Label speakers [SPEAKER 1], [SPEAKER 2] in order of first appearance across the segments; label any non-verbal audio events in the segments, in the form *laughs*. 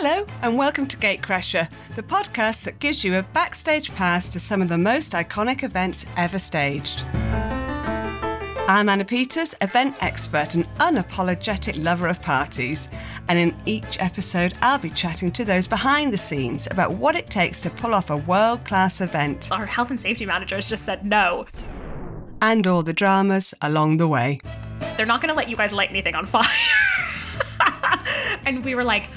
[SPEAKER 1] Hello, and welcome to Gatecrasher, the podcast that gives you a backstage pass to some of the most iconic events ever staged. I'm Anna Peters, event expert and unapologetic lover of parties. And in each episode, I'll be chatting to those behind the scenes about what it takes to pull off a world class event.
[SPEAKER 2] Our health and safety managers just said no.
[SPEAKER 1] And all the dramas along the way.
[SPEAKER 2] They're not going to let you guys light anything on fire. *laughs* and we were like,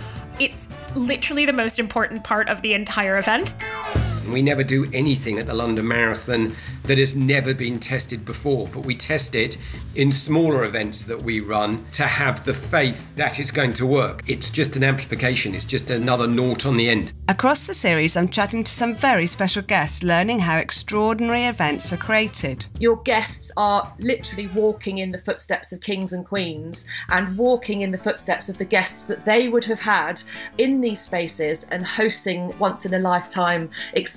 [SPEAKER 2] it's literally the most important part of the entire event.
[SPEAKER 3] We never do anything at the London Marathon that has never been tested before, but we test it in smaller events that we run to have the faith that it's going to work. It's just an amplification, it's just another naught on the end.
[SPEAKER 1] Across the series, I'm chatting to some very special guests, learning how extraordinary events are created.
[SPEAKER 4] Your guests are literally walking in the footsteps of kings and queens and walking in the footsteps of the guests that they would have had in these spaces and hosting once in a lifetime experiences.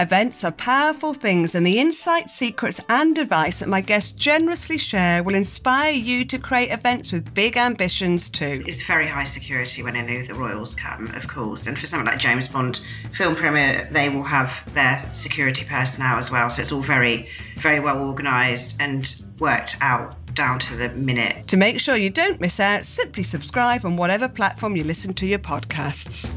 [SPEAKER 1] Events are powerful things, and the insights, secrets, and advice that my guests generously share will inspire you to create events with big ambitions too.
[SPEAKER 5] It's very high security when any of the royals come, of course. And for something like James Bond film premiere, they will have their security personnel as well. So it's all very, very well organised and worked out down to the minute.
[SPEAKER 1] To make sure you don't miss out, simply subscribe on whatever platform you listen to your podcasts.